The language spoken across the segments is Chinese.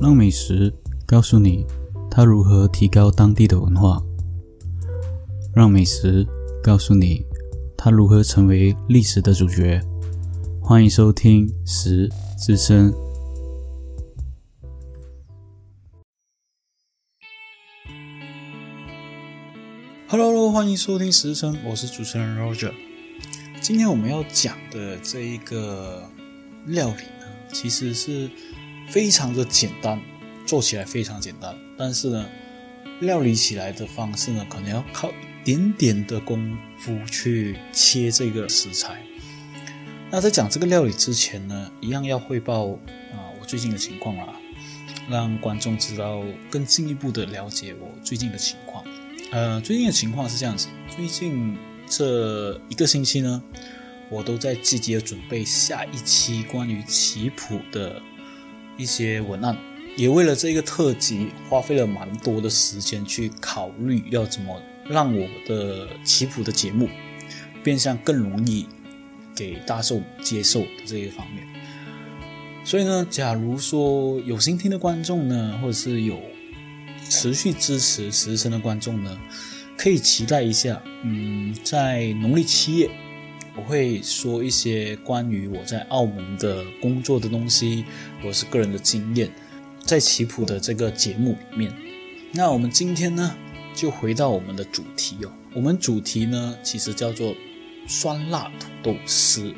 让美食告诉你它如何提高当地的文化，让美食告诉你它如何成为历史的主角。欢迎收听《食之声》。Hello，欢迎收听《食之声》，我是主持人 Roger。今天我们要讲的这一个料理呢，其实是非常的简单，做起来非常简单，但是呢，料理起来的方式呢，可能要靠点点的功夫去切这个食材。那在讲这个料理之前呢，一样要汇报啊我最近的情况啦，让观众知道更进一步的了解我最近的情况。呃，最近的情况是这样子，最近这一个星期呢，我都在积极的准备下一期关于棋谱的一些文案，也为了这个特辑花费了蛮多的时间去考虑要怎么让我的棋谱的节目变相更容易给大众接受的这一方面。所以呢，假如说有心听的观众呢，或者是有持续支持时辰的观众呢，可以期待一下。嗯，在农历七月，我会说一些关于我在澳门的工作的东西，或是个人的经验，在棋谱的这个节目里面。那我们今天呢，就回到我们的主题哦。我们主题呢，其实叫做酸辣土豆丝，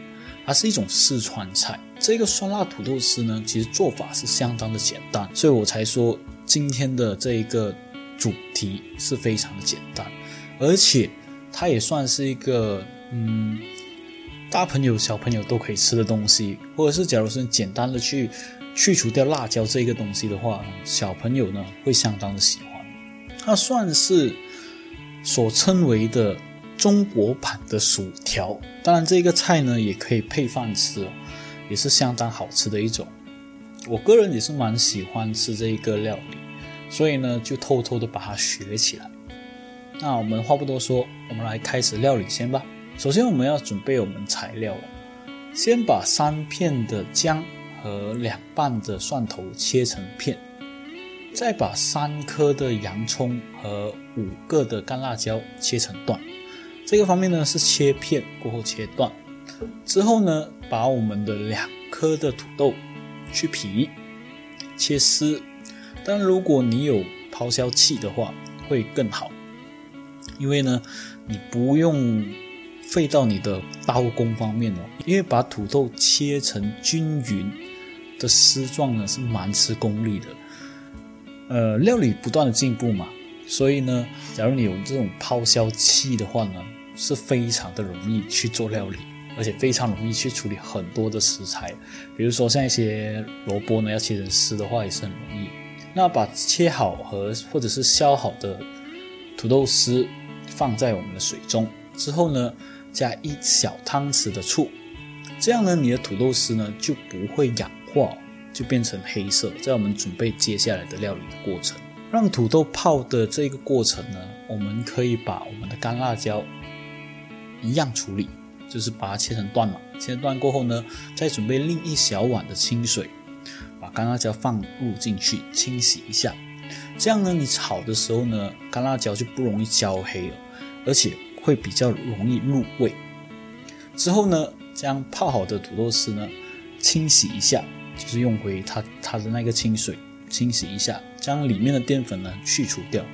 它是一种四川菜。这个酸辣土豆丝呢，其实做法是相当的简单，所以我才说。今天的这一个主题是非常的简单，而且它也算是一个嗯，大朋友小朋友都可以吃的东西，或者是假如说简单的去去除掉辣椒这个东西的话，小朋友呢会相当的喜欢。它算是所称为的中国版的薯条，当然这个菜呢也可以配饭吃，也是相当好吃的一种。我个人也是蛮喜欢吃这一个料理，所以呢就偷偷的把它学起来。那我们话不多说，我们来开始料理先吧。首先我们要准备我们材料，先把三片的姜和两瓣的蒜头切成片，再把三颗的洋葱和五个的干辣椒切成段。这个方面呢是切片过后切段，之后呢把我们的两颗的土豆。去皮，切丝。但如果你有抛削器的话，会更好，因为呢，你不用费到你的刀工方面哦。因为把土豆切成均匀的丝状呢，是蛮吃功力的。呃，料理不断的进步嘛，所以呢，假如你有这种抛削器的话呢，是非常的容易去做料理。而且非常容易去处理很多的食材，比如说像一些萝卜呢，要切成丝的话也是很容易。那把切好和或者是削好的土豆丝放在我们的水中之后呢，加一小汤匙的醋，这样呢，你的土豆丝呢就不会氧化，就变成黑色。在我们准备接下来的料理的过程，让土豆泡的这个过程呢，我们可以把我们的干辣椒一样处理。就是把它切成段嘛，切成段过后呢，再准备另一小碗的清水，把干辣椒放入进去清洗一下，这样呢，你炒的时候呢，干辣椒就不容易焦黑了，而且会比较容易入味。之后呢，将泡好的土豆丝呢，清洗一下，就是用回它它的那个清水清洗一下，将里面的淀粉呢去除掉，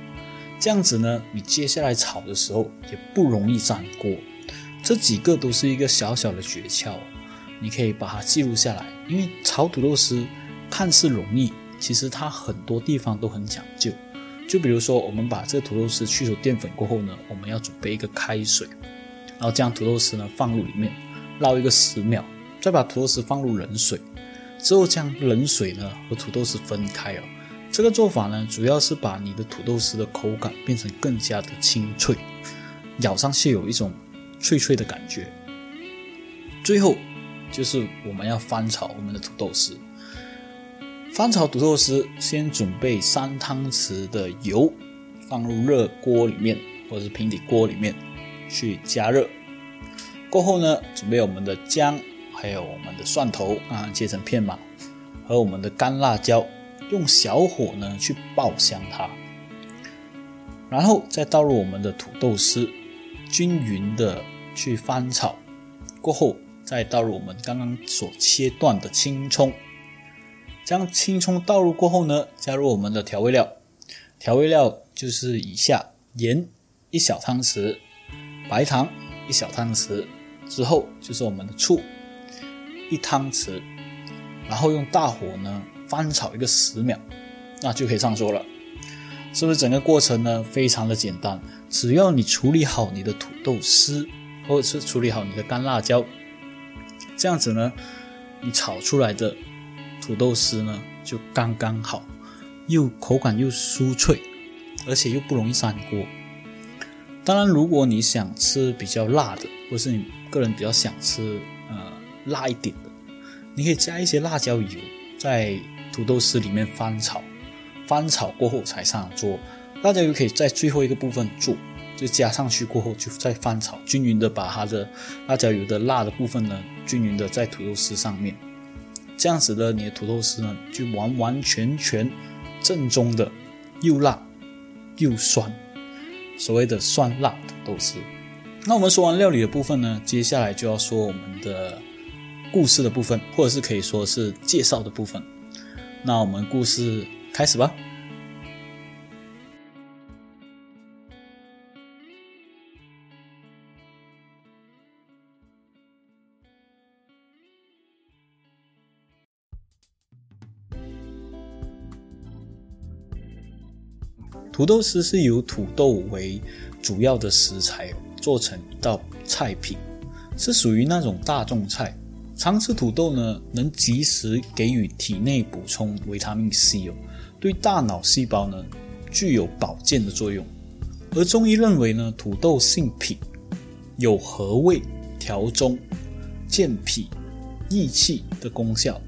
这样子呢，你接下来炒的时候也不容易粘锅。这几个都是一个小小的诀窍，你可以把它记录下来。因为炒土豆丝看似容易，其实它很多地方都很讲究。就比如说，我们把这个土豆丝去除淀粉过后呢，我们要准备一个开水，然后将土豆丝呢放入里面，捞一个十秒，再把土豆丝放入冷水，之后将冷水呢和土豆丝分开哦。这个做法呢，主要是把你的土豆丝的口感变成更加的清脆，咬上去有一种。脆脆的感觉。最后就是我们要翻炒我们的土豆丝。翻炒土豆丝，先准备三汤匙的油，放入热锅里面或者是平底锅里面去加热。过后呢，准备我们的姜，还有我们的蒜头啊，切成片嘛，和我们的干辣椒用小火呢去爆香它，然后再倒入我们的土豆丝，均匀的去翻炒，过后再倒入我们刚刚所切断的青葱。将青葱倒入过后呢，加入我们的调味料，调味料就是以下：盐一小汤匙，白糖一小汤匙，之后就是我们的醋一汤匙，然后用大火呢翻炒一个十秒，那就可以上桌了。是不是整个过程呢非常的简单？只要你处理好你的土豆丝，或者是处理好你的干辣椒，这样子呢，你炒出来的。土豆丝呢，就刚刚好，又口感又酥脆，而且又不容易粘锅。当然，如果你想吃比较辣的，或是你个人比较想吃呃辣一点的，你可以加一些辣椒油在土豆丝里面翻炒，翻炒过后才上桌。辣椒油可以在最后一个部分做，就加上去过后就再翻炒，均匀的把它的辣椒油的辣的部分呢，均匀的在土豆丝上面。这样子的，你的土豆丝呢，就完完全全正宗的，又辣又酸，所谓的酸辣土豆丝。那我们说完料理的部分呢，接下来就要说我们的故事的部分，或者是可以说是介绍的部分。那我们故事开始吧。土豆丝是由土豆为主要的食材做成一道菜品，是属于那种大众菜。常吃土豆呢，能及时给予体内补充维他命 C 哦，对大脑细胞呢具有保健的作用。而中医认为呢，土豆性脾，有和胃、调中、健脾、益气的功效，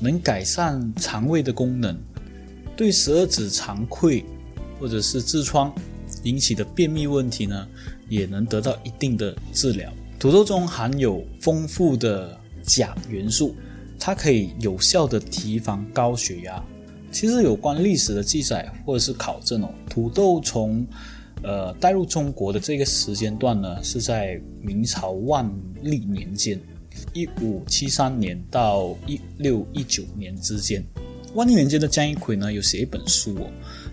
能改善肠胃的功能，对十二指肠溃。或者是痔疮引起的便秘问题呢，也能得到一定的治疗。土豆中含有丰富的钾元素，它可以有效的提防高血压。其实有关历史的记载或者是考证哦，土豆从呃带入中国的这个时间段呢，是在明朝万历年间，一五七三年到一六一九年之间。万历年间的江一奎呢，有写一本书哦。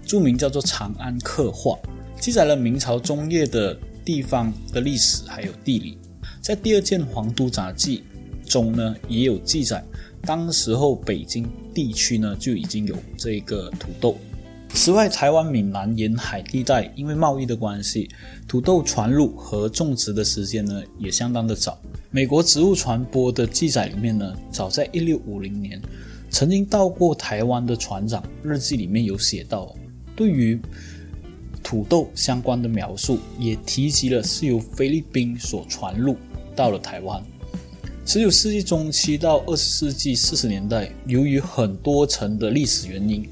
著名叫做《长安刻画》，记载了明朝中叶的地方的历史还有地理。在第二件《皇都杂记》中呢，也有记载，当时候北京地区呢就已经有这个土豆。此外，台湾闽南沿海地带因为贸易的关系，土豆传入和种植的时间呢也相当的早。美国植物传播的记载里面呢，早在一六五零年，曾经到过台湾的船长日记里面有写到。对于土豆相关的描述，也提及了是由菲律宾所传入到了台湾。十九世纪中期到二十世纪四十年代，由于很多层的历史原因，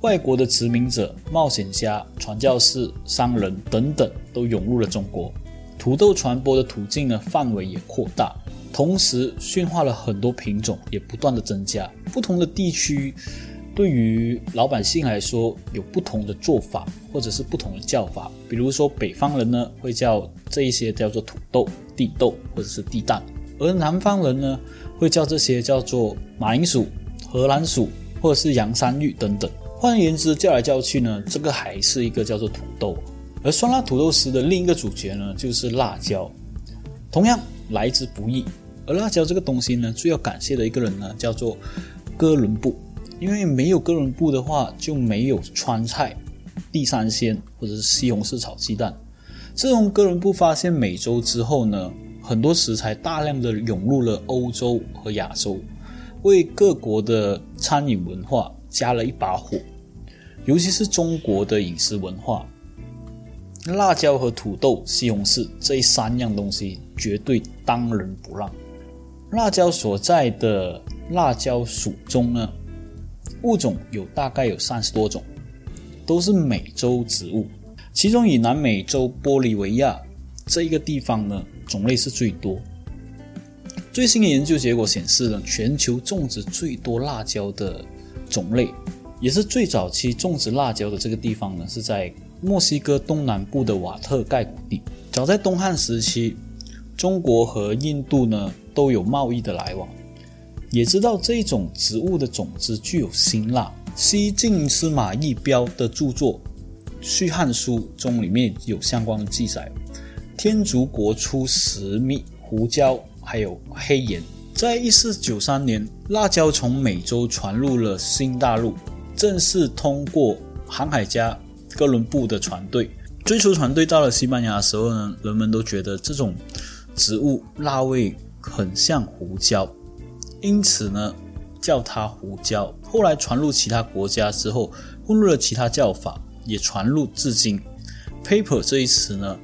外国的殖民者、冒险家、传教士、商人等等都涌入了中国，土豆传播的途径呢范围也扩大，同时驯化了很多品种，也不断的增加，不同的地区。对于老百姓来说，有不同的做法，或者是不同的叫法。比如说，北方人呢会叫这一些叫做土豆、地豆或者是地蛋，而南方人呢会叫这些叫做马铃薯、荷兰薯或者是洋山芋等等。换言之，叫来叫去呢，这个还是一个叫做土豆。而酸辣土豆丝的另一个主角呢，就是辣椒，同样来之不易。而辣椒这个东西呢，最要感谢的一个人呢，叫做哥伦布。因为没有哥伦布的话，就没有川菜、地三鲜或者是西红柿炒鸡蛋。自从哥伦布发现美洲之后呢，很多食材大量的涌入了欧洲和亚洲，为各国的餐饮文化加了一把火。尤其是中国的饮食文化，辣椒和土豆、西红柿这三样东西绝对当仁不让。辣椒所在的辣椒属中呢。物种有大概有三十多种，都是美洲植物，其中以南美洲玻利维亚这一个地方呢，种类是最多。最新的研究结果显示呢，全球种植最多辣椒的种类也是最早期种植辣椒的这个地方呢，是在墨西哥东南部的瓦特盖谷地。早在东汉时期，中国和印度呢都有贸易的来往，也知道这种植物的种子具有辛辣。西晋司马懿标的著作《续汉书》中里面有相关的记载：天竺国出石蜜、胡椒，还有黑盐。在一四九三年，辣椒从美洲传入了新大陆。正是通过航海家哥伦布的船队，最初船队到了西班牙的时候呢，人们都觉得这种植物辣味很像胡椒，因此呢叫它胡椒。后来传入其他国家之后，混入了其他叫法，也传入至今。paper 这一词呢，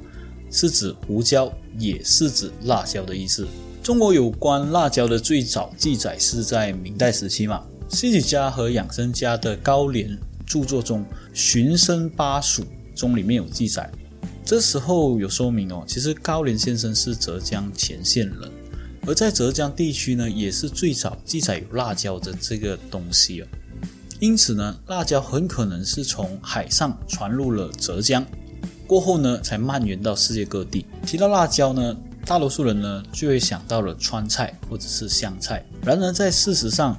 是指胡椒，也是指辣椒的意思。中国有关辣椒的最早记载是在明代时期嘛。戏曲家和养生家的高廉著作中，《寻声巴蜀》中里面有记载。这时候有说明哦，其实高廉先生是浙江乾县人，而在浙江地区呢，也是最早记载有辣椒的这个东西哦。因此呢，辣椒很可能是从海上传入了浙江，过后呢，才蔓延到世界各地。提到辣椒呢，大多数人呢就会想到了川菜或者是湘菜。然而在事实上，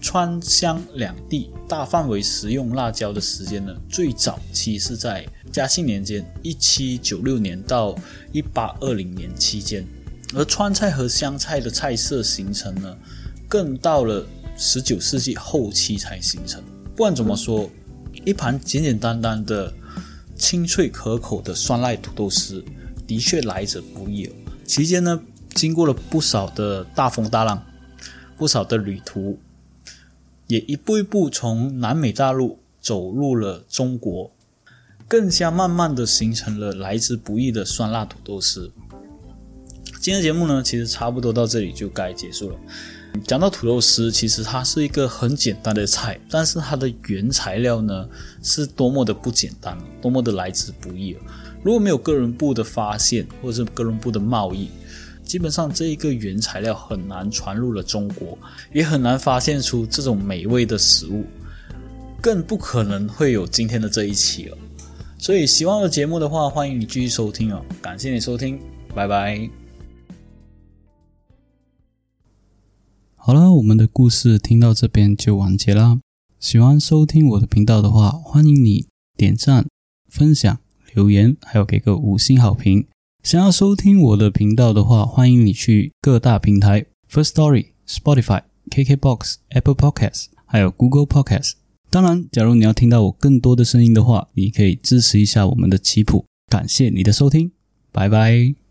川湘两地大范围食用辣椒的时间呢，最早期是在嘉庆年间（一七九六年到一八二零年）期间，而川菜和湘菜的菜色形成呢，更到了十九世纪后期才形成。不管怎么说，一盘简简单单的、清脆可口的酸辣土豆丝，的确来者不易。期间呢，经过了不少的大风大浪，不少的旅途。也一步一步从南美大陆走入了中国，更加慢慢的形成了来之不易的酸辣土豆丝。今天节目呢，其实差不多到这里就该结束了。讲到土豆丝，其实它是一个很简单的菜，但是它的原材料呢，是多么的不简单，多么的来之不易。如果没有哥伦布的发现，或者是哥伦布的贸易。基本上这一个原材料很难传入了中国，也很难发现出这种美味的食物，更不可能会有今天的这一期了。所以，喜欢我的节目的话，欢迎你继续收听哦。感谢你收听，拜拜。好了，我们的故事听到这边就完结啦。喜欢收听我的频道的话，欢迎你点赞、分享、留言，还有给个五星好评。想要收听我的频道的话，欢迎你去各大平台：First Story、Spotify、KKBox、Apple Podcasts，还有 Google Podcasts。当然，假如你要听到我更多的声音的话，你可以支持一下我们的棋谱。感谢你的收听，拜拜。